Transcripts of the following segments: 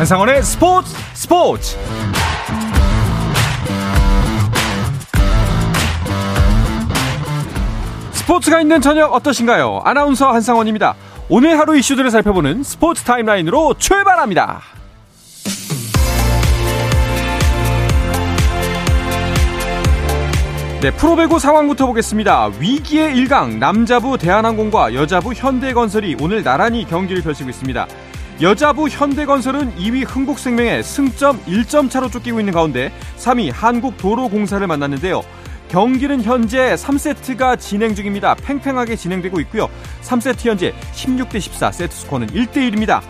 한상원의 스포츠 스포츠 스포츠가 있는 저녁 어떠신가요? 아나운서 한상원입니다. 오늘 하루 이슈들을 살펴보는 스포츠 타임라인으로 출발합니다. 네, 프로배구 상황부터 보겠습니다. 위기의 1강 남자부 대한항공과 여자부 현대건설이 오늘 나란히 경기를 펼치고 있습니다. 여자부 현대건설은 2위 흥국생명에 승점 1점 차로 쫓기고 있는 가운데 3위 한국도로공사를 만났는데요. 경기는 현재 3세트가 진행 중입니다. 팽팽하게 진행되고 있고요. 3세트 현재 16대 14, 세트 스코어는 1대 1입니다.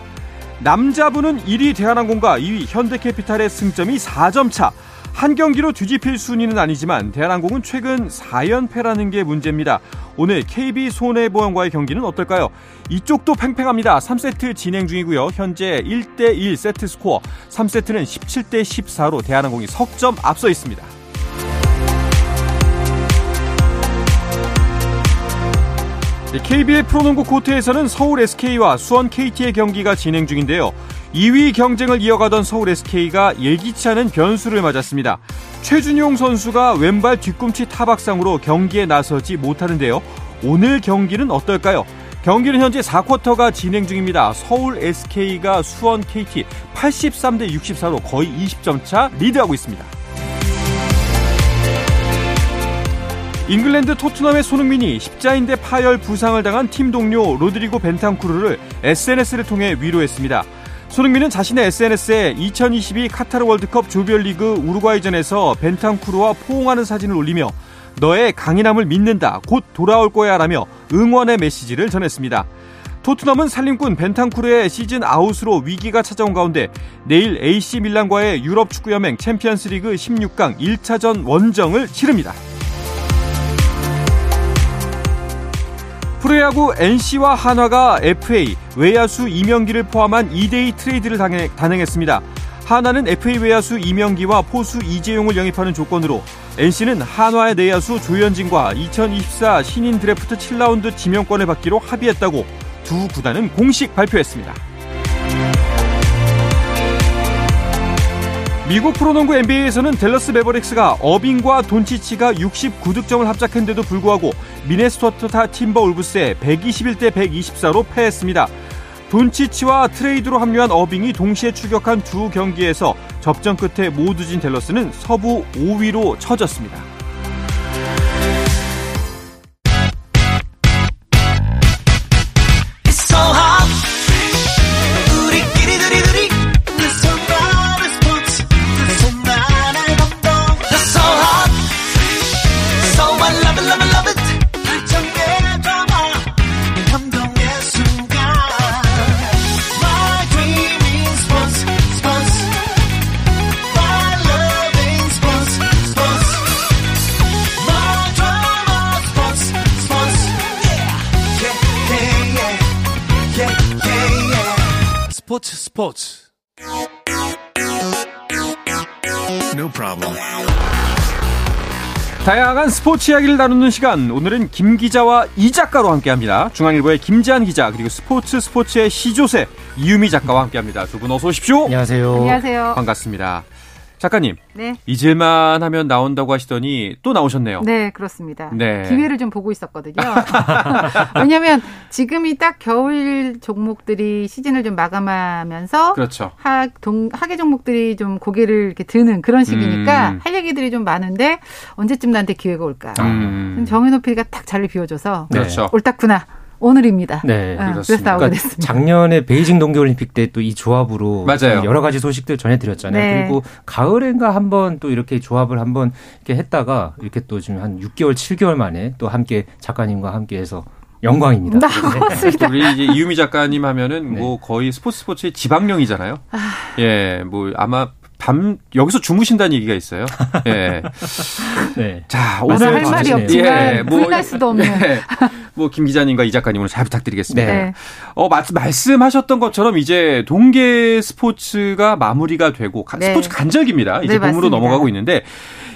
남자부는 1위 대한항공과 2위 현대캐피탈의 승점이 4점 차. 한 경기로 뒤집힐 순위는 아니지만 대한항공은 최근 4연패라는 게 문제입니다. 오늘 KB 손해보험과의 경기는 어떨까요? 이쪽도 팽팽합니다. 3세트 진행 중이고요. 현재 1대1 세트 스코어 3세트는 17대 14로 대한항공이 석점 앞서 있습니다. KBL 프로농구 코트에서는 서울 SK와 수원 KT의 경기가 진행 중인데요. 2위 경쟁을 이어가던 서울 SK가 예기치 않은 변수를 맞았습니다. 최준용 선수가 왼발 뒤꿈치 타박상으로 경기에 나서지 못하는데요. 오늘 경기는 어떨까요? 경기는 현재 4쿼터가 진행 중입니다. 서울 SK가 수원 KT 83대 64로 거의 20점 차 리드하고 있습니다. 잉글랜드 토트넘의 손흥민이 십자인대 파열 부상을 당한 팀 동료 로드리고 벤탄쿠르를 SNS를 통해 위로했습니다. 손흥민은 자신의 SNS에 2022 카타르 월드컵 조별리그 우루과이전에서 벤탄쿠르와 포옹하는 사진을 올리며 너의 강인함을 믿는다. 곧 돌아올 거야 라며 응원의 메시지를 전했습니다. 토트넘은 살림꾼 벤탄쿠르의 시즌 아웃으로 위기가 찾아온 가운데 내일 AC 밀란과의 유럽 축구연맹 챔피언스리그 16강 1차전 원정을 치릅니다. 프로야구 NC와 한화가 FA 외야수 이명기를 포함한 2대2 트레이드를 단행했습니다. 한화는 FA 외야수 이명기와 포수 이재용을 영입하는 조건으로 NC는 한화의 내야수 조현진과 2024 신인 드래프트 7라운드 지명권을 받기로 합의했다고 두 구단은 공식 발표했습니다. 미국 프로농구 NBA에서는 댈러스 매버릭스가 어빙과 돈치치가 69득점을 합작했는데도 불구하고 미네소타 팀버울브스에 121대 124로 패했습니다. 돈치치와 트레이드로 합류한 어빙이 동시에 출격한 두 경기에서 접전 끝에 모두 진 댈러스는 서부 5위로 처졌습니다. 스포츠 스포츠 No problem. 다양한 스포츠 이야기를 나누는 시간 오늘은 김 기자와 이 작가로 함께합니다. 중앙일보의 김지한 기자 그리고 스포츠 스포츠의 시조세 이유미 작가와 함께합니다. 두 분 어서 오십시오. 안녕하세요. 안녕하세요. 반갑습니다. 작가님. 네. 잊을만 하면 나온다고 하시더니 또 나오셨네요. 네, 그렇습니다. 네. 기회를 좀 보고 있었거든요. 왜냐하면 지금이 딱 겨울 종목들이 시즌을 좀 마감하면서 그렇죠. 하, 동, 하계 종목들이 좀 고개를 이렇게 드는 그런 시기니까 음. 할 얘기들이 좀 많은데 언제쯤 나한테 기회가 올까. 음. 정현호 PD가 딱 자리를 비워줘서 그렇죠. 옳다구나. 오늘입니다. 네, 어, 그래서 나오게 그러니까 됐습니다. 작년에 베이징 동계올림픽 때 또 이 조합으로 맞아요. 여러 가지 소식들 전해드렸잖아요. 네. 그리고 가을엔가 한번 또 이렇게 조합을 한번 이렇게 했다가 이렇게 또 지금 한 6개월, 7개월 만에 또 함께 작가님과 함께해서 영광입니다. 네, 고맙습니다. 우리 이제 이유미 작가님 하면은 네. 뭐 거의 스포츠 스포츠의 지방령이잖아요. 아... 예, 뭐 아마 밤 여기서 주무신다는 얘기가 있어요. 예. 네. 자, 오늘 할 말이 없지만 예, 뭐, 부인할 수도 없는. 예, 뭐김 기자님과 이 작가님 오늘 잘 부탁드리겠습니다. 네. 어 마, 말씀하셨던 것처럼 이제 동계 스포츠가 마무리가 되고 네. 스포츠 간절기입니다. 이제 네, 봄으로 넘어가고 있는데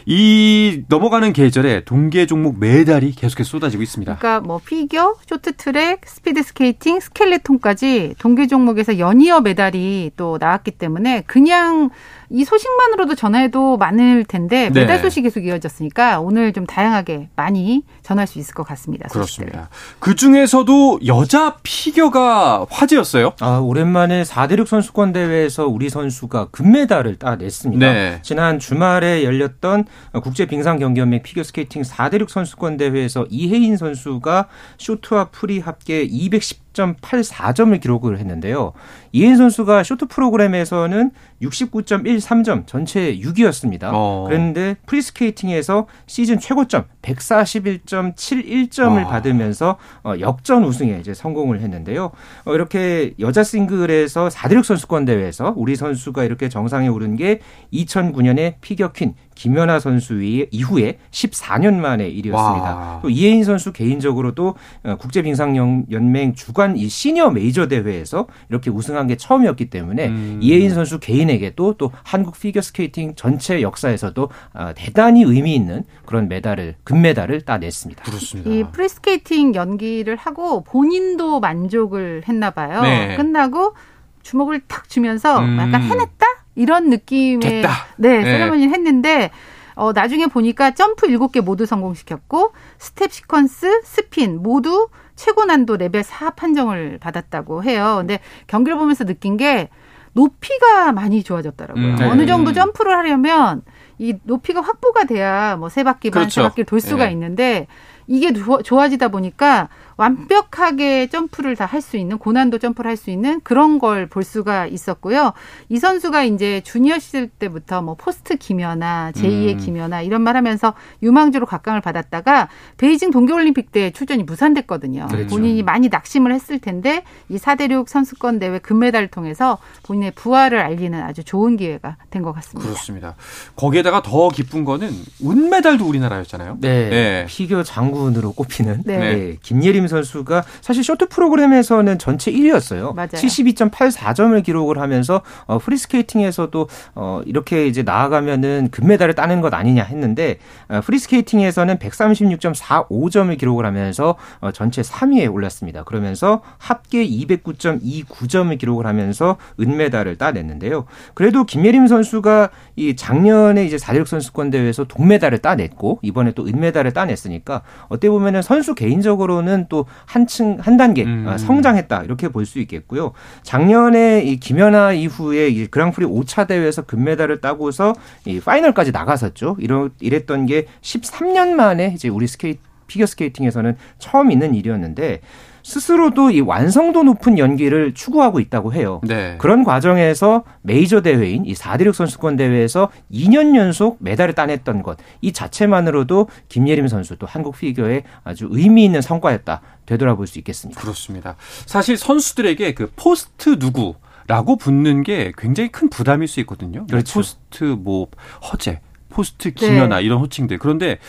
이 넘어가는 계절에 동계 종목 메달이 계속해서 쏟아지고 있습니다. 그러니까 뭐 피겨, 쇼트트랙, 스피드 스케이팅, 스켈레톤까지 동계 종목에서 연이어 메달이 또 나왔기 때문에 그냥 이 소식만으로도 전해도 많을 텐데 네. 메달 네. 소식이 계속 이어졌으니까 오늘 좀 다양하게 많이 전할 수 있을 것 같습니다. 소식들. 그렇습니다. 그 중에서도 여자 피겨가 화제였어요. 아 오랜만에 4대륙 선수권 대회에서 우리 선수가 금메달을 따냈습니다. 네. 지난 주말에 열렸던 국제 빙상 경기연맹 피겨 스케이팅 4대륙 선수권 대회에서 이해인 선수가 쇼트와 프리 합계 210 69.84점을 기록을 했는데요. 이해인 선수가 쇼트 프로그램에서는 69.13점, 전체 6위였습니다. 어. 그랬는데 프리스케이팅에서 시즌 최고점 141.71점을 어. 받으면서 어, 역전 우승에 이제 성공을 했는데요. 어, 이렇게 여자 싱글에서 4대륙 선수권 대회에서 우리 선수가 이렇게 정상에 오른 게 2009년에 피겨 퀸 김연아 선수 이후에 14년 만의 일이었습니다. 와. 또 이해인 선수 개인적으로도 어, 국제 빙상 연맹 주관 이 시니어 메이저 대회에서 이렇게 우승한 게 처음이었기 때문에 음. 이해인 선수 개인에게도 또 한국 피겨 스케이팅 전체 역사에서도 어, 대단히 의미 있는 그런 메달을 금메달을 따냈습니다. 그렇습니다. 이 프리스케이팅 연기를 하고 본인도 만족을 했나 봐요. 네. 끝나고 주먹을 탁 쥐면서 음. 약간 해냈다 이런 느낌의 됐다. 네, 네. 세레머니를 했는데 어, 나중에 보니까 점프 7개 모두 성공시켰고 스텝 시퀀스, 스핀 모두 최고 난도 레벨 4 판정을 받았다고 해요. 근데 경기를 보면서 느낀 게 높이가 많이 좋아졌더라고요. 음, 네. 어느 정도 점프를 하려면 이 높이가 확보가 돼야 뭐 세 바퀴 반, 그렇죠. 세 바퀴를 돌 수가 네. 있는데 이게 좋아지다 보니까 완벽하게 점프를 다 할 수 있는 고난도 점프를 할 수 있는 그런 걸 볼 수가 있었고요. 이 선수가 이제 주니어 시절 때부터 뭐 포스트 김연아, 제2의 음. 김연아 이런 말 하면서 유망주로 각광을 받았다가 베이징 동계올림픽 때 출전이 무산됐거든요. 그렇죠. 본인이 많이 낙심을 했을 텐데 이 4대륙 선수권 대회 금메달을 통해서 본인의 부활을 알리는 아주 좋은 기회가 된 것 같습니다. 그렇습니다. 거기에다가 더 기쁜 거는 은메달도 우리나라였잖아요. 네. 네. 피겨 장군으로 꼽히는 네. 네. 김예림 김예림 선수가 사실 쇼트 프로그램에서는 전체 1위였어요. 맞아요. 72.84점을 기록을 하면서 어, 프리스케이팅에서도 어, 이렇게 이제 나아가면은 금메달을 따는 것 아니냐 했는데 어, 프리스케이팅에서는 136.45점을 기록을 하면서 어, 전체 3위에 올랐습니다. 그러면서 합계 209.29점을 기록을 하면서 은메달을 따냈는데요. 그래도 김예림 선수가 이 작년에 이제 4대륙 선수권 대회에서 동메달을 따냈고 이번에 또 은메달을 따냈으니까 어떻게 보면은 선수 개인적으로는 또 한층 한 단계 음. 어, 성장했다 이렇게 볼 수 있겠고요. 작년에 이 김연아 이후에 이 그랑프리 5차 대회에서 금메달을 따고서 이 파이널까지 나갔었죠. 이러 이랬던 게 13년 만에 이제 우리 스케이트 피겨 스케이팅에서는 처음 있는 일이었는데 스스로도 이 완성도 높은 연기를 추구하고 있다고 해요. 네. 그런 과정에서 메이저 대회인 이 4대륙 선수권 대회에서 2년 연속 메달을 따냈던 것, 이 자체만으로도 김예림 선수도 한국 피겨에 아주 의미 있는 성과였다. 되돌아볼 수 있겠습니다. 그렇습니다. 사실 선수들에게 그 포스트 누구 라고 붙는 게 굉장히 큰 부담일 수 있거든요. 그렇죠. 포스트 뭐 허재 포스트 김연아 네. 이런 호칭들. 그런데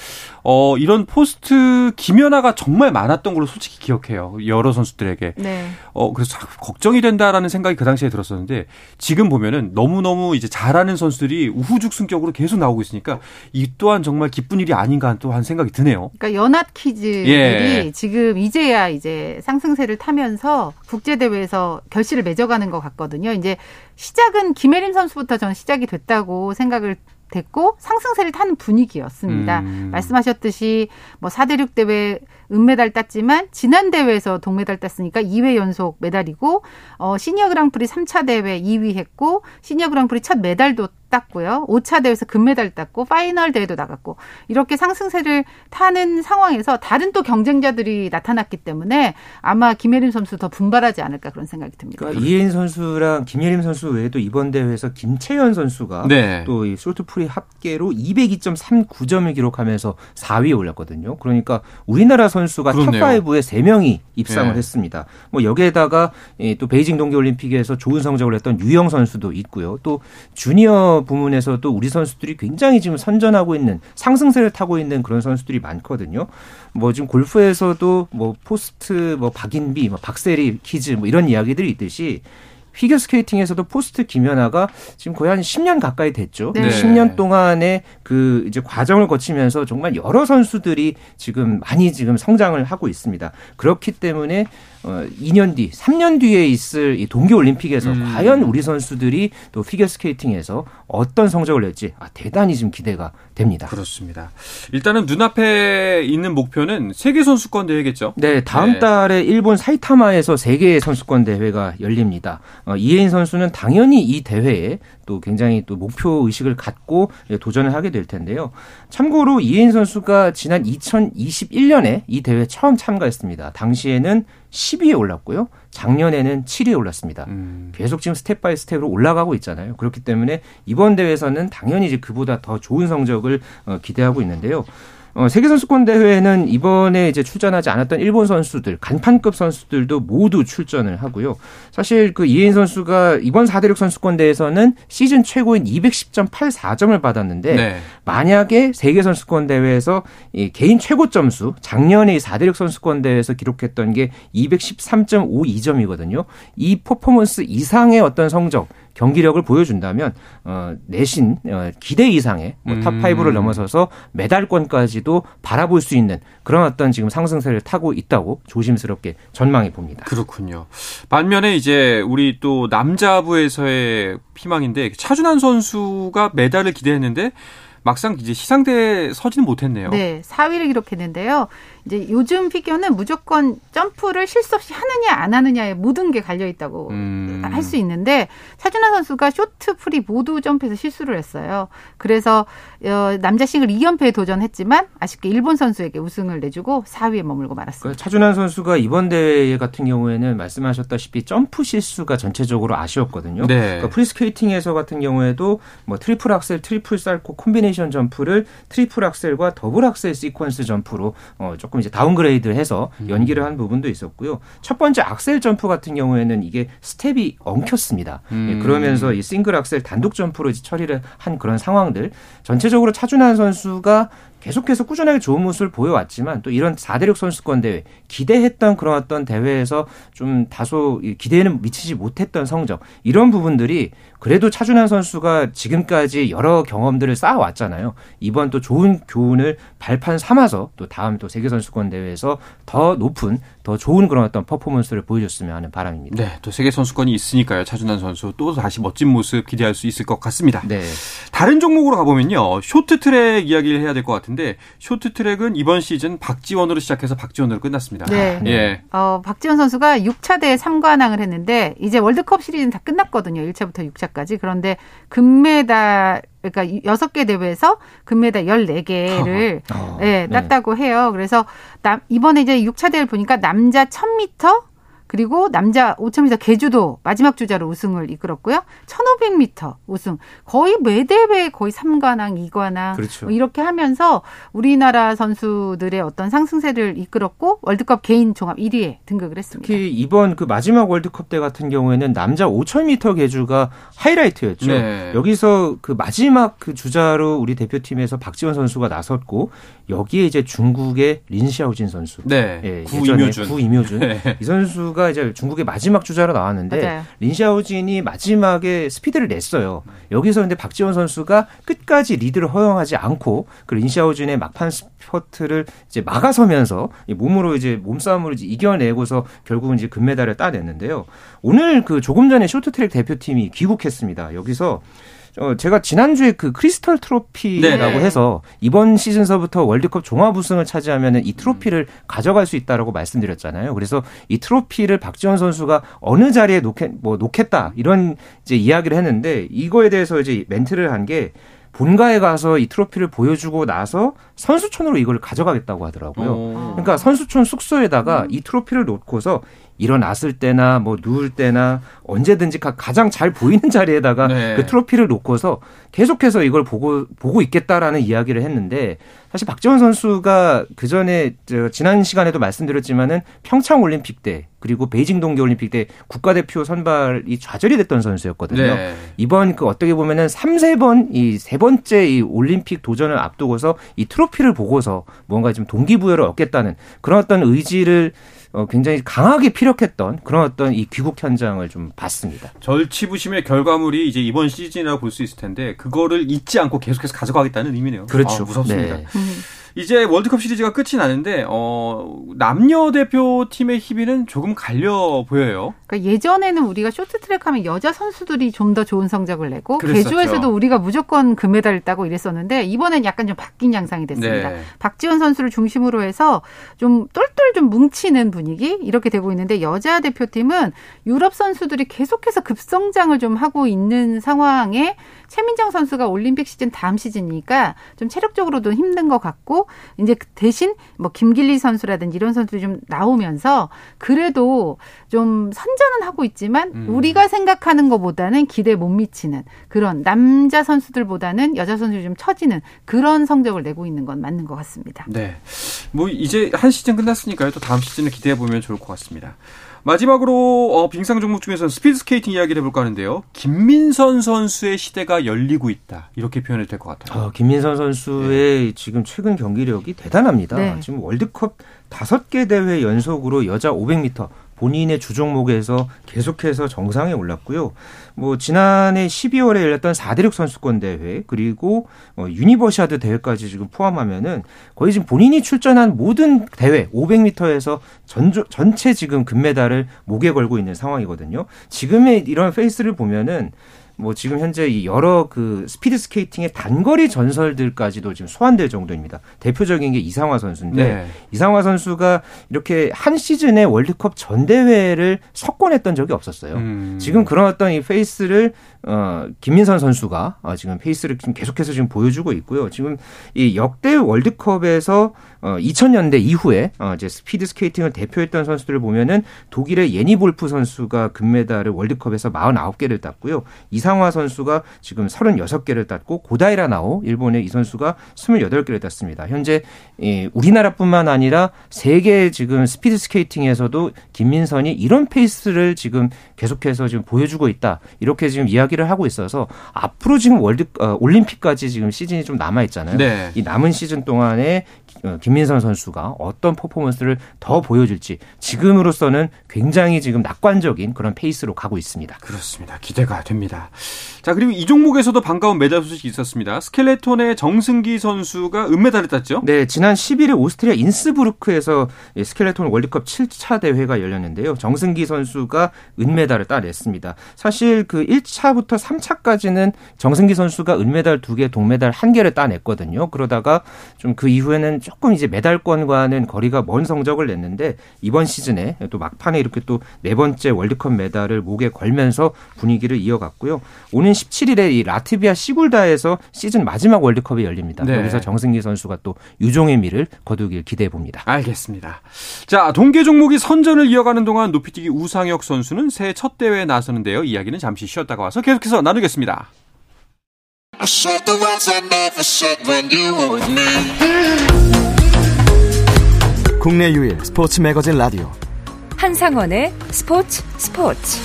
어 이런 포스트 김연아가 정말 많았던 걸로 솔직히 기억해요. 여러 선수들에게. 네. 어 그래서 걱정이 된다라는 생각이 그 당시에 들었었는데 지금 보면은 너무너무 이제 잘하는 선수들이 우후죽순격으로 계속 나오고 있으니까 이 또한 정말 기쁜 일이 아닌가 또 한 생각이 드네요. 그러니까 연아 키즈들이 예. 지금 이제야 이제 상승세를 타면서 국제 대회에서 결실을 맺어가는 것 같거든요. 이제 시작은 김예림 선수부터 저는 시작이 됐다고 생각을 됐고 상승세를 타는 분위기였습니다. 음. 말씀하셨듯이 뭐 4대륙 대회 은메달 땄지만 지난 대회에서 동메달 땄으니까 2회 연속 메달이고 어 시니어 그랑프리 3차 대회 2위 했고 시니어 그랑프리 첫 메달도 땄고요. 5차 대회에서 금메달 땄고 파이널 대회도 나갔고 이렇게 상승세를 타는 상황에서 다른 또 경쟁자들이 나타났기 때문에 아마 김예림 선수 더 분발하지 않을까 그런 생각이 듭니다. 그러니까 이해인 선수랑 김예림 선수 외에도 이번 대회에서 김채연 선수가 네. 또이 쇼트프리 합계로 202.39점을 기록하면서 4위에 올랐거든요. 그러니까 우리나라 선수가 top5에 3명이 입상을 네. 했습니다. 뭐 여기에다가 또 베이징 동계올림픽에서 좋은 성적을 냈던 유영 선수도 있고요. 또 주니어 부문에서도 우리 선수들이 굉장히 지금 선전하고 있는 상승세를 타고 있는 그런 선수들이 많거든요. 뭐 지금 골프에서도 뭐 포스트 뭐 박인비, 뭐 박세리 키즈 뭐 이런 이야기들이 있듯이 피겨 스케이팅에서도 포스트 김연아가 지금 거의 한 10년 가까이 됐죠. 네. 10년 동안의 그 이제 과정을 거치면서 정말 여러 선수들이 지금 많이 지금 성장을 하고 있습니다. 그렇기 때문에 어 2년 뒤, 3년 뒤에 있을 이 동계 올림픽에서 음. 과연 우리 선수들이 또 피겨 스케이팅에서 어떤 성적을 낼지 아, 대단히 지금 기대가 됩니다. 그렇습니다. 일단은 눈앞에 있는 목표는 세계 선수권 대회겠죠. 네, 다음 네. 달에 일본 사이타마에서 세계 선수권 대회가 열립니다. 어, 이해인 선수는 당연히 이 대회에 또 굉장히 또 목표 의식을 갖고 도전을 하게 될 텐데요. 참고로 이해인 선수가 지난 2021년에 이 대회 처음 참가했습니다. 당시에는 10위에 올랐고요. 작년에는 7위에 올랐습니다. 음. 계속 지금 step by step으로 올라가고 있잖아요. 그렇기 때문에 이번 대회에서는 당연히 이제 그보다 더 좋은 성적을 어, 기대하고 있는데요. 어, 세계선수권 대회는 이번에 이제 출전하지 않았던 일본 선수들, 간판급 선수들도 모두 출전을 하고요. 사실 그 이혜인 선수가 이번 4대륙 선수권 대회에서는 시즌 최고인 210.84점을 받았는데 네. 만약에 세계선수권 대회에서 이 개인 최고 점수 작년에 이 4대륙 선수권 대회에서 기록했던 게 213.52점이거든요. 이 퍼포먼스 이상의 어떤 성적 경기력을 보여준다면 어, 내심 어, 기대 이상의 뭐 top5를 음. 넘어서서 메달권까지도 바라볼 수 있는 그런 어떤 지금 상승세를 타고 있다고 조심스럽게 전망해 봅니다. 그렇군요. 반면에 이제 우리 또 남자부에서의 희망인데 차준환 선수가 메달을 기대했는데 막상 이제 시상대에 서지는 못했네요. 네, 4위를 기록했는데요. 이제 요즘 피겨는 무조건 점프를 실수 없이 하느냐 안 하느냐에 모든 게 갈려 있다고 음. 할수 있는데 차준환 선수가 쇼트 프리 모두 점프에서 실수를 했어요. 그래서 어, 남자 싱글 2연패에 도전했지만 아쉽게 일본 선수에게 우승을 내주고 4위에 머물고 말았습니다. 그러니까 차준환 선수가 이번 대회 같은 경우에는 말씀하셨다시피 점프 실수가 전체적으로 아쉬웠거든요. 네. 그러니까 프리스케이팅에서 같은 경우에도 뭐 트리플 악셀, 트리플 살코 콤비네이션 점프를 트리플 악셀과 더블 악셀 시퀀스 점프로 어, 조금 이제 downgrade해서 음. 연기를 한 부분도 있었고요. 첫 번째 악셀 점프 같은 경우에는 이게 스텝이 엉켰습니다. 예, 음. 그러면서 이 싱글 악셀 단독 점프로 처리를 한 그런 상황들 전체 적으로 차준환 선수가 계속해서 꾸준하게 좋은 모습을 보여왔지만 또 이런 4대륙 선수권 대회 기대했던 그런 어떤 대회에서 좀 다소 기대에는 미치지 못했던 성적 이런 부분들이 그래도 차준환 선수가 지금까지 여러 경험들을 쌓아왔잖아요. 이번 또 좋은 교훈을 발판 삼아서 또 다음 또 세계 선수권 대회에서 더 높은 더 좋은 그런 어떤 퍼포먼스를 보여줬으면 하는 바람입니다. 네, 또 세계 선수권이 있으니까요. 차준환 선수 또 다시 멋진 모습 기대할 수 있을 것 같습니다. 네. 다른 종목으로 가보면요, 쇼트트랙 이야기를 해야 될 것 같은데 쇼트트랙은 이번 시즌 박지원으로 시작해서 박지원으로 끝났습니다. 네. 예. 어, 박지원 선수가 6차 대회 3관왕을 했는데 이제 월드컵 시리즈는 다 끝났거든요. 1차부터 6차까지. 그런데 금메달 그러니까 여섯 개 대회에서 금메달 14개를 어, 예, 네, 땄다고 해요. 그래서 남, 이번에 이제 6차 대회를 보니까 남자 1000m 그리고 남자 5,000m 개주도 마지막 주자로 우승을 이끌었고요. 1,500m 우승. 거의 매 대회 거의 3관왕, 2관왕 그렇죠. 뭐 이렇게 하면서 우리나라 선수들의 어떤 상승세를 이끌었고 월드컵 개인 종합 1위에 등극을 했습니다. 특히 이번 그 마지막 월드컵 때 같은 경우에는 남자 5,000m 개주가 하이라이트였죠. 네. 여기서 그 마지막 그 주자로 우리 대표팀에서 박지원 선수가 나섰고 여기에 이제 중국의 린샤오진 선수. 네. 예, 구 이묘준. 구 이묘준. 네. 이 선수가 이제 중국의 마지막 주자로 나왔는데 맞아요. 린샤오진이 마지막에 스피드를 냈어요. 여기서 근데 박지원 선수가 끝까지 리드를 허용하지 않고 그 린샤오쥔의 막판 스퍼트를 이제 막아서면서 몸으로 이제 몸싸움으로 이제 이겨내고서 결국은 이제 금메달을 따냈는데요. 오늘 그 조금 전에 쇼트트랙 대표팀이 귀국했습니다. 여기서 어, 제가 지난주에 그 크리스털 트로피라고 네. 해서 이번 시즌서부터 월드컵 종합 우승을 차지하면 이 트로피를 가져갈 수 있다라고 말씀드렸잖아요. 그래서 이 트로피를 박지원 선수가 어느 자리에 놓겠, 뭐 놓겠다 이런 이제 이야기를 했는데 이거에 대해서 이제 멘트를 한 게 본가에 가서 이 트로피를 보여주고 나서 선수촌으로 이걸 가져가겠다고 하더라고요. 오. 그러니까 선수촌 숙소에다가 음. 이 트로피를 놓고서 일어났을 때나 뭐 누울 때나 언제든지 가장 잘 보이는 자리에다가 네. 그 트로피를 놓고서 계속해서 이걸 보고 보고 있겠다라는 이야기를 했는데 사실 박지원 선수가 그 전에 지난 시간에도 말씀드렸지만은 평창 올림픽 때 그리고 베이징 동계 올림픽 때 국가대표 선발이 좌절이 됐던 선수였거든요. 네. 이번 그 어떻게 보면은 3, 세번 이 세 번째 이 올림픽 도전을 앞두고서 이 트로피를 보고서 뭔가 좀 동기부여를 얻겠다는 그런 어떤 의지를 어, 굉장히 강하게 피력했던 그런 어떤 이 귀국 현장을 좀 봤습니다. 절치부심의 결과물이 이제 이번 시즌이라고 볼 수 있을 텐데 그거를 잊지 않고 계속해서 가져가겠다는 의미네요. 그렇죠. 아, 무섭습니다. 네. 이제 월드컵 시리즈가 끝이 나는데 어 남녀 대표팀의 희비는 조금 갈려 보여요. 그러니까 예전에는 우리가 쇼트트랙 하면 여자 선수들이 좀 더 좋은 성적을 내고 그랬었죠. 개주에서도 우리가 무조건 금메달을 따고 이랬었는데 이번엔 약간 좀 바뀐 양상이 됐습니다. 네. 박지원 선수를 중심으로 해서 좀 똘똘 좀 뭉치는 분위기 이렇게 되고 있는데 여자 대표팀은 유럽 선수들이 계속해서 급성장을 좀 하고 있는 상황에 최민정 선수가 올림픽 시즌 다음 시즌이니까 좀 체력적으로도 힘든 것 같고 이제 대신 뭐 김길리 선수라든지 이런 선수들이 좀 나오면서 그래도 좀 선전은 하고 있지만 음. 우리가 생각하는 것보다는 기대에 못 미치는 그런 남자 선수들보다는 여자 선수들이 좀 처지는 그런 성적을 내고 있는 건 맞는 것 같습니다. 네. 뭐 이제 한 시즌 끝났으니까요. 또 다음 시즌을 기대해 보면 좋을 것 같습니다. 마지막으로 어, 빙상 종목 중에서는 스피드 스케이팅 이야기를 해볼까 하는데요. 김민선 선수의 시대가 열리고 있다. 이렇게 표현이 될 것 같아요. 어, 김민선 선수의 네. 지금 최근 경기력이 대단합니다. 네. 지금 월드컵 다섯 개 대회 연속으로 여자 500m 본인의 주종목에서 계속해서 정상에 올랐고요. 뭐 지난해 12월에 열렸던 4대륙 선수권 대회 그리고 어, 유니버시아드 대회까지 지금 포함하면은 거의 지금 본인이 출전한 모든 대회 500m에서 전 전체 지금 금메달을 목에 걸고 있는 상황이거든요. 지금의 이런 페이스를 보면은 뭐 지금 현재 이 여러 그 스피드 스케이팅의 단거리 전설들까지도 지금 소환될 정도입니다. 대표적인 게 이상화 선수인데 네. 이상화 선수가 이렇게 한 시즌에 월드컵 전 대회를 석권했던 적이 없었어요. 음. 지금 그런 어떤 이 페이스를 어 김민선 선수가 어, 지금 페이스를 지금 계속해서 지금 보여주고 있고요. 지금 이 역대 월드컵에서 어 2000년대 이후에 어 이제 스피드 스케이팅을 대표했던 선수들을 보면은 독일의 예니 볼프 선수가 금메달을 월드컵에서 49개를 땄고요. 이상화 선수가 지금 36개를 땄고 고다이라 나오 일본의 이 선수가 28개를 땄습니다. 현재 이 우리나라뿐만 아니라 세계 지금 스피드 스케이팅에서도 김민선이 이런 페이스를 지금 계속해서 지금 보여주고 있다. 이렇게 지금 이야기를 하고 있어서 앞으로 지금 월드 어, 올림픽까지 지금 시즌이 좀 남아 있잖아요. 네. 이 남은 시즌 동안에 어, 김민선 선수가 어떤 퍼포먼스를 더 보여줄지 지금으로서는 굉장히 지금 낙관적인 그런 페이스로 가고 있습니다. 그렇습니다. 기대가 됩니다. 자, 그리고 이 종목에서도 반가운 메달 소식이 있었습니다. 스켈레톤의 정승기 선수가 은메달을 땄죠? 네, 지난 11일 오스트리아 인스부르크에서 스켈레톤 월드컵 7차 대회가 열렸는데요. 정승기 선수가 은메달을 따냈습니다. 사실 그 1차부터 3차까지는 정승기 선수가 은메달 2개, 동메달 1개를 따냈거든요. 그러다가 좀 그 이후에는 조금 이제 메달권과는 거리가 먼 성적을 냈는데 이번 시즌에 또 막판에 이렇게 또 네 번째 월드컵 메달을 목에 걸면서 분위기를 이어갔고요. 오는 17일에 이 라트비아 시굴다에서 시즌 마지막 월드컵이 열립니다. 네. 여기서 정승기 선수가 또 유종의 미를 거두길 기대해 봅니다. 알겠습니다. 자, 동계 종목이 선전을 이어가는 동안 높이뛰기 우상혁 선수는 새해 첫 대회에 나서는데요. 이야기는 잠시 쉬었다가 와서 계속해서 나누겠습니다. 국내 유일 스포츠 매거진 라디오 한상원의 스포츠 스포츠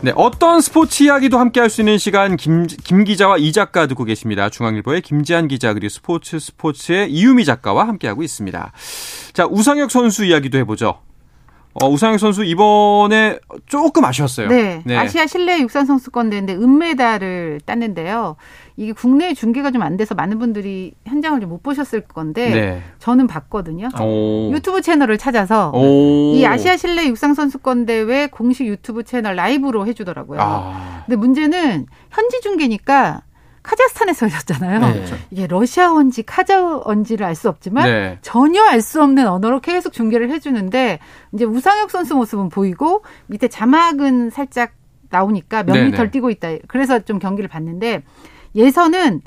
네, 어떤 스포츠 이야기도 함께 할 수 있는 시간 김, 김 기자와 이 작가 듣고 계십니다. 중앙일보의 김지한 기자 그리고 스포츠 스포츠의 이유미 작가와 함께하고 있습니다. 자, 우상혁 선수 이야기도 해보죠. 어, 우상혁 선수 이번에 조금 아쉬웠어요. 네, 네. 아시아 실내 육상 선수권 대회인데 은메달을 땄는데요. 이게 국내 중계가 좀 안 돼서 많은 분들이 현장을 좀 못 보셨을 건데 네. 저는 봤거든요. 오. 유튜브 채널을 찾아서 오. 이 아시아 실내 육상 선수권 대회 공식 유튜브 채널 라이브로 해주더라고요. 아. 근데 문제는 현지 중계니까 카자흐스탄에서 열렸잖아요. 네. 이게 러시아어인지 카자흐어인지를 알 수 없지만 네. 전혀 알 수 없는 언어로 계속 중계를 해주는데 이제 우상혁 선수 모습은 보이고 밑에 자막은 살짝 나오니까 몇. 미터를 뛰고 있다. 그래서 좀 경기를 봤는데 예선은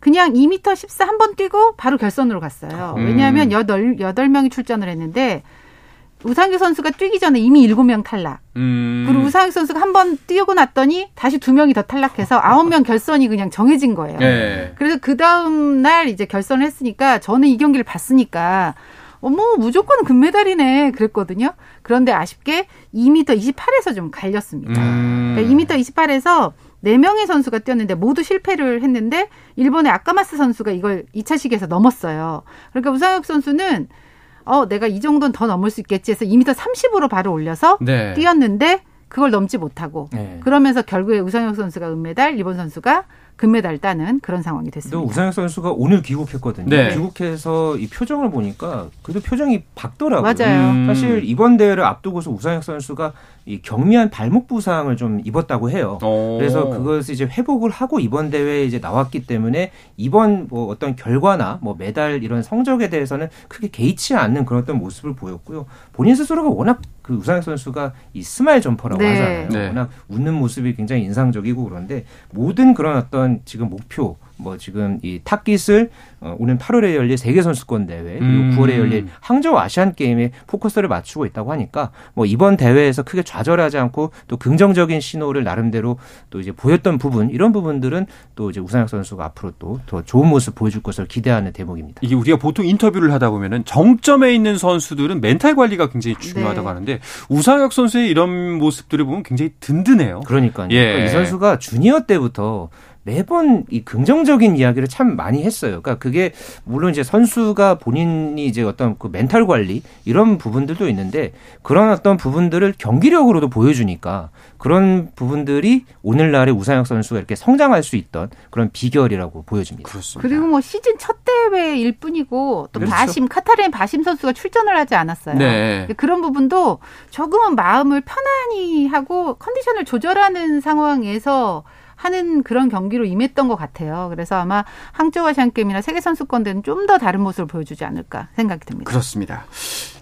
그냥 2m 14 한 번 뛰고 바로 결선으로 갔어요. 음. 왜냐하면 8, 8명이 출전을 했는데 우상규 선수가 뛰기 전에 이미 7명 탈락. 음. 그리고 우상규 선수가 한 번 뛰고 났더니 다시 두 명이 더 탈락해서 9명 결선이 그냥 정해진 거예요. 네. 그래서 그 다음 날 이제 결선을 했으니까 저는 이 경기를 봤으니까 어머 무조건 금메달이네 그랬거든요. 그런데 아쉽게 2m 28에서 좀 갈렸습니다. 음. 그러니까 2m 28에서 4명의 선수가 뛰었는데 모두 실패를 했는데 일본의 아까마스 선수가 이걸 2차 시기에서 넘었어요. 그러니까 우상혁 선수는 어, 내가 이 정도는 더 넘을 수 있겠지 해서 2m 30으로 바로 올려서 네. 뛰었는데 그걸 넘지 못하고 네. 그러면서 결국에 우상혁 선수가 은메달, 일본 선수가 금메달 따는 그런 상황이 됐습니다. 또 우상혁 선수가 오늘 귀국했거든요. 네. 귀국해서 이 표정을 보니까 그래도 표정이 밝더라고요. 맞아요. 음. 사실 이번 대회를 앞두고서 우상혁 선수가 이 경미한 발목 부상을 좀 입었다고 해요. 오. 그래서 그것을 이제 회복을 하고 이번 대회에 이제 나왔기 때문에 이번 뭐 어떤 결과나 뭐 메달 이런 성적에 대해서는 크게 개의치 않는 그런 어떤 모습을 보였고요. 본인 스스로가 워낙 그 우상혁 선수가 이 스마일 점퍼라고 네. 하잖아요. 네. 워낙 웃는 모습이 굉장히 인상적이고 그런데 모든 그런 어떤 지금 목표 뭐 지금 이 탁깃을 어, 오는 8월에 열릴 세계 선수권 대회 그리고 음. 9월에 열릴 항저우 아시안 게임에 포커스를 맞추고 있다고 하니까 뭐 이번 대회에서 크게 좌절하지 않고 또 긍정적인 신호를 나름대로 또 이제 보였던 부분 이런 부분들은 또 이제 우상혁 선수가 앞으로 또 더 좋은 모습 보여줄 것을 기대하는 대목입니다. 이게 우리가 보통 인터뷰를 하다 보면은 정점에 있는 선수들은 멘탈 관리가 굉장히 중요하다고 네. 하는데 우상혁 선수의 이런 모습들을 보면 굉장히 든든해요. 그러니까요. 예. 그러니까 이 선수가 주니어 때부터 매번 이 긍정적인 이야기를 참 많이 했어요. 그러니까 그게 물론 이제 선수가 본인이 이제 어떤 그 멘탈 관리 이런 부분들도 있는데 그런 어떤 부분들을 경기력으로도 보여주니까 그런 부분들이 오늘날의 우상혁 선수가 이렇게 성장할 수 있던 그런 비결이라고 보여집니다. 그렇습니다. 그리고 뭐 시즌 첫 대회일 뿐이고 또 그렇죠. 바심 카타르의 바심 선수가 출전을 하지 않았어요. 네. 그런 부분도 조금은 마음을 편안히 하고 컨디션을 조절하는 상황에서 하는 그런 경기로 임했던 것 같아요. 그래서 아마 항저우 아시안 게임이나 세계 선수권대는 좀 더 다른 모습을 보여주지 않을까 생각이 듭니다. 그렇습니다.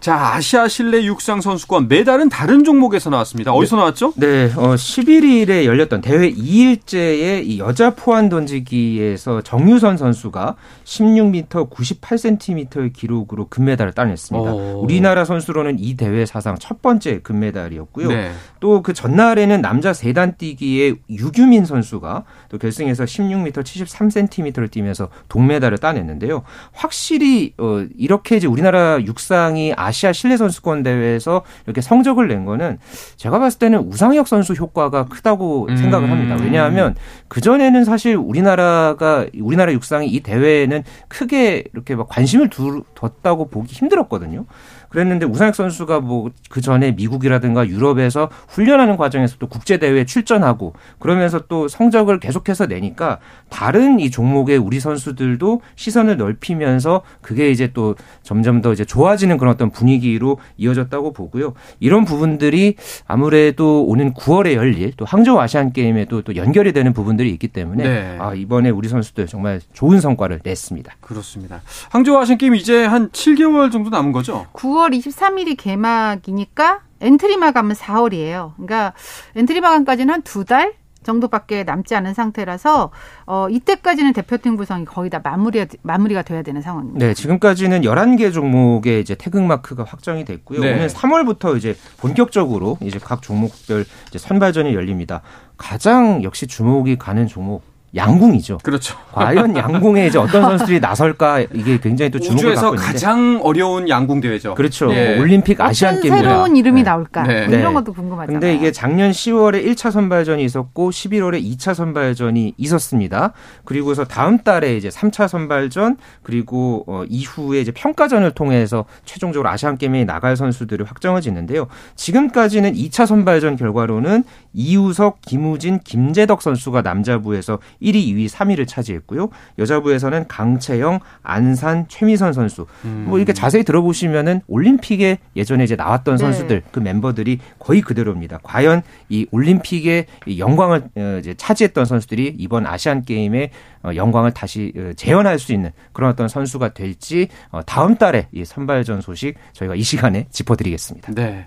자, 아시아 실내 육상 선수권 메달은 다른 종목에서 나왔습니다. 어디서 네. 나왔죠? 네, 어, 11일에 열렸던 대회 2일째의 이 여자 포환 던지기에서 정유선 선수가 16m 98cm의 기록으로 금메달을 따냈습니다. 오. 우리나라 선수로는 이 대회 사상 첫 번째 금메달이었고요. 네. 또그 전날에는 남자 세단 뛰기의 유규민 선수가 또 결승에서 16m 73cm를 뛰면서 동메달을 따냈는데요. 확실히 어, 이렇게 이제 우리나라 육상이 아시아 실내 선수권 대회에서 이렇게 성적을 낸 거는 제가 봤을 때는 우상혁 선수 효과가 크다고 음. 생각을 합니다. 왜냐하면 그 전에는 사실 우리나라가 우리나라 육상이 이 대회에는 크게 이렇게 막 관심을 뒀다고 보기 힘들었거든요. 그랬는데 우상혁 선수가 뭐 그 전에 미국이라든가 유럽에서 훈련하는 과정에서 또 국제 대회에 출전하고 그러면서 또 성적을 계속해서 내니까 다른 이 종목의 우리 선수들도 시선을 넓히면서 그게 이제 또 점점 더 이제 좋아지는 그런 어떤 분위기로 이어졌다고 보고요. 이런 부분들이 아무래도 오는 9월에 열릴 또 항저우 아시안 게임에도 또 연결이 되는 부분들이 있기 때문에 네. 아, 이번에 우리 선수들 정말 좋은 성과를 냈습니다. 그렇습니다. 항저우 아시안 게임 이제 한 7개월 정도 남은 거죠? 9월 23일이 개막이니까 엔트리 마감은 4월이에요. 그러니까 엔트리 마감까지는 한 두 달 정도밖에 남지 않은 상태라서 어 이때까지는 대표팀 구성이 거의 다 마무리 마무리가 돼야 되는 상황입니다. 네, 지금까지는 11개 종목의 이제 태극 마크가 확정이 됐고요. 네. 오늘 3월부터 이제 본격적으로 이제 각 종목별 이제 선발전이 열립니다. 가장 역시 주목이 가는 종목 양궁이죠. 그렇죠. 과연 양궁에 이제 어떤 선수들이 나설까 이게 굉장히 또 주목을 받고 있는데 가장 어려운 양궁 대회죠. 그렇죠. 예. 올림픽 아시안 게임 새로운 이름이 네. 나올까? 네. 뭐 이런 것도 궁금하잖아요. 근데 이게 작년 10월에 1차 선발전이 있었고 11월에 2차 선발전이 있었습니다. 그리고서 다음 달에 이제 3차 선발전 그리고 어 이후에 이제 평가전을 통해서 최종적으로 아시안 게임에 나갈 선수들이 확정해지는데요. 지금까지는 2차 선발전 결과로는 이우석, 김우진, 김재덕 선수가 남자부에서 1위, 2위, 3위를 차지했고요. 여자부에서는 강채영, 안산, 최미선 선수. 음. 뭐 이렇게 자세히 들어보시면은 올림픽에 예전에 이제 나왔던 네. 선수들 그 멤버들이 거의 그대로입니다. 과연 이 올림픽의 영광을 어, 이제 차지했던 선수들이 이번 아시안 게임에 어, 영광을 다시 어, 재현할 수 있는 그런 어떤 선수가 될지 다음 달에 이 선발전 소식 저희가 이 시간에 짚어드리겠습니다. 네.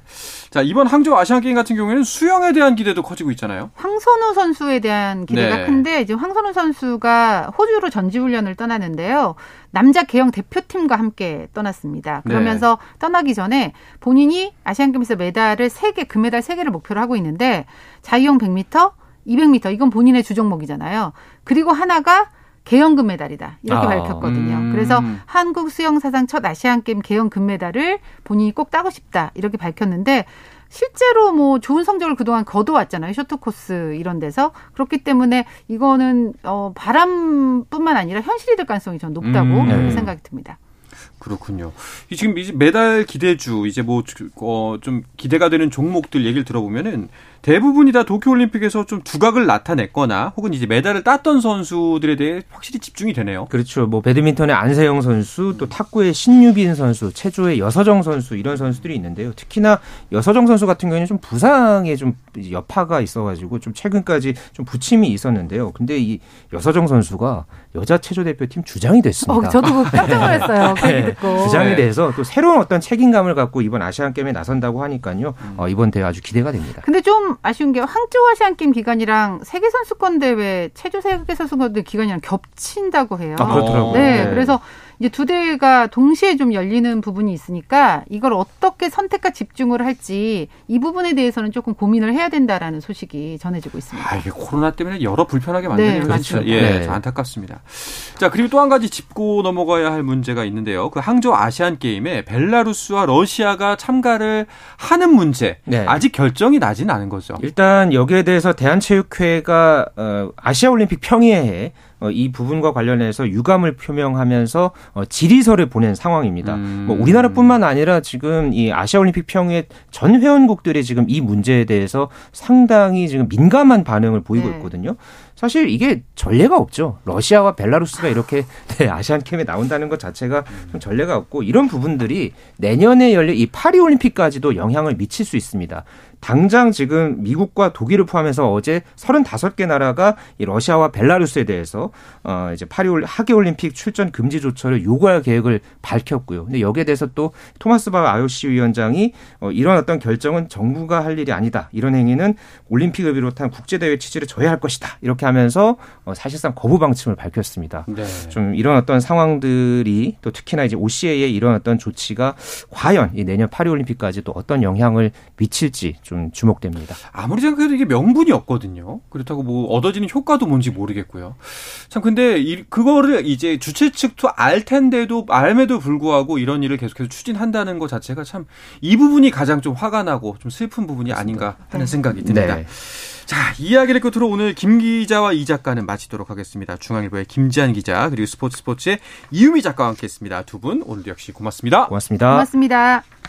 자 이번 항저우 아시안 게임 같은 경우에는 수영에 대한 기대도 커지고 있잖아요. 황선우 선수에 대한 기대가 네. 큰데 이제 황선우 선수가 호주로 전지훈련을 떠나는데요. 남자 개영 대표팀과 함께 떠났습니다. 네. 그러면서 네. 떠나기 전에 본인이 아시안 게임에서 메달을 3개, 금메달 3개를 목표로 하고 있는데 자유형 100m, 200m 이건 본인의 주종목이잖아요. 그리고 하나가 개영 금메달이다 이렇게 아, 밝혔거든요. 음. 그래서 한국 수영 사상 첫 아시안 게임 개영 금메달을 본인이 꼭 따고 싶다 이렇게 밝혔는데 실제로 뭐 좋은 성적을 그동안 거둬왔잖아요. 쇼트코스 이런 데서. 그렇기 때문에 이거는 어 바람뿐만 아니라 현실이 될 가능성이 전 높다고 음, 네. 생각이 듭니다. 그렇군요. 지금 이제 메달 기대주 이제 뭐좀 어, 기대가 되는 종목들 얘기를 들어보면은 대부분이 다 도쿄올림픽에서 좀 두각을 나타냈거나 혹은 이제 메달을 땄던 선수들에 대해 확실히 집중이 되네요. 그렇죠. 뭐 배드민턴의 안세영 선수, 또 탁구의 신유빈 선수, 체조의 여서정 선수 이런 선수들이 있는데요. 특히나 여서정 선수 같은 경우에는 좀 부상에 좀 여파가 있어가지고 좀 최근까지 좀 부침이 있었는데요. 근데 이 여서정 선수가 여자 체조 대표팀 주장이 됐습니다. 어, 저도 깜짝 놀랐어요. 네. 듣고. 주장이 네. 돼서 또 새로운 어떤 책임감을 갖고 이번 아시안 게임에 나선다고 하니까요. 어, 이번 대회 아주 기대가 됩니다. 근데 좀 아쉬운 게 항저우 아시안 게임 기간이랑 세계 선수권 대회 체조 세계 선수권 대회 기간이랑 겹친다고 해요. 아, 그렇더라고요. 네, 네. 그래서 이제 두 대회가 동시에 좀 열리는 부분이 있으니까 이걸 어떻게 선택과 집중을 할지 이 부분에 대해서는 조금 고민을 해야 된다라는 소식이 전해지고 있습니다. 아, 이게 코로나 때문에 여러 불편하게 만드는 네, 그렇죠. 예, 네. 안타깝습니다. 자, 그리고 또 한 가지 짚고 넘어가야 할 문제가 있는데요. 그 항저우 아시안 게임에 벨라루스와 러시아가 참가를 하는 문제 네. 아직 결정이 나진 않은 거죠. 일단 여기에 대해서 대한체육회가 어, 아시아 올림픽 평의회에 어, 이 부분과 관련해서 유감을 표명하면서 어, 질의서를 보낸 상황입니다. 음. 뭐 우리나라뿐만 아니라 지금 이 아시아올림픽 평의회 전 회원국들이 지금 이 문제에 대해서 상당히 지금 민감한 반응을 보이고 네. 있거든요. 사실 이게 전례가 없죠. 러시아와 벨라루스가 이렇게 네, 아시안 캠에 나온다는 것 자체가 좀 전례가 없고 이런 부분들이 내년에 열릴 이 파리 올림픽까지도 영향을 미칠 수 있습니다. 당장 지금 미국과 독일을 포함해서 어제 35개 나라가 이 러시아와 벨라루스에 대해서 어 이제 파리 하계 올림픽 출전 금지 조처를 요구할 계획을 밝혔고요. 근데 여기에 대해서 또 토마스 바 IOC 위원장이 어 이런 어떤 결정은 정부가 할 일이 아니다. 이런 행위는 올림픽을 비롯한 국제 대회 취지를 저해할 것이다. 이렇게 하면서 어 사실상 거부 방침을 밝혔습니다. 네. 좀 이런 어떤 상황들이 또 특히나 이제 OCA의 이런 어떤 조치가 과연 이 내년 파리 올림픽까지 도 어떤 영향을 미칠지 좀 주목됩니다. 아무리 생각해도 이게 명분이 없거든요. 그렇다고 뭐 얻어지는 효과도 뭔지 모르겠고요. 참 근데 이, 그거를 이제 주최 측도 알 텐데도 알매도 불구하고 이런 일을 계속해서 추진한다는 것 자체가 참 이 부분이 가장 좀 화가 나고 좀 슬픈 부분이 아닌가 하는 생각이 듭니다. 네. 자, 이야기를 끝으로 오늘 김 기자와 이 작가는 마치도록 하겠습니다. 중앙일보의 김지한 기자 그리고 스포츠 스포츠의 이유미 작가와 함께했습니다. 두 분 오늘도 역시 고맙습니다. 고맙습니다. 고맙습니다.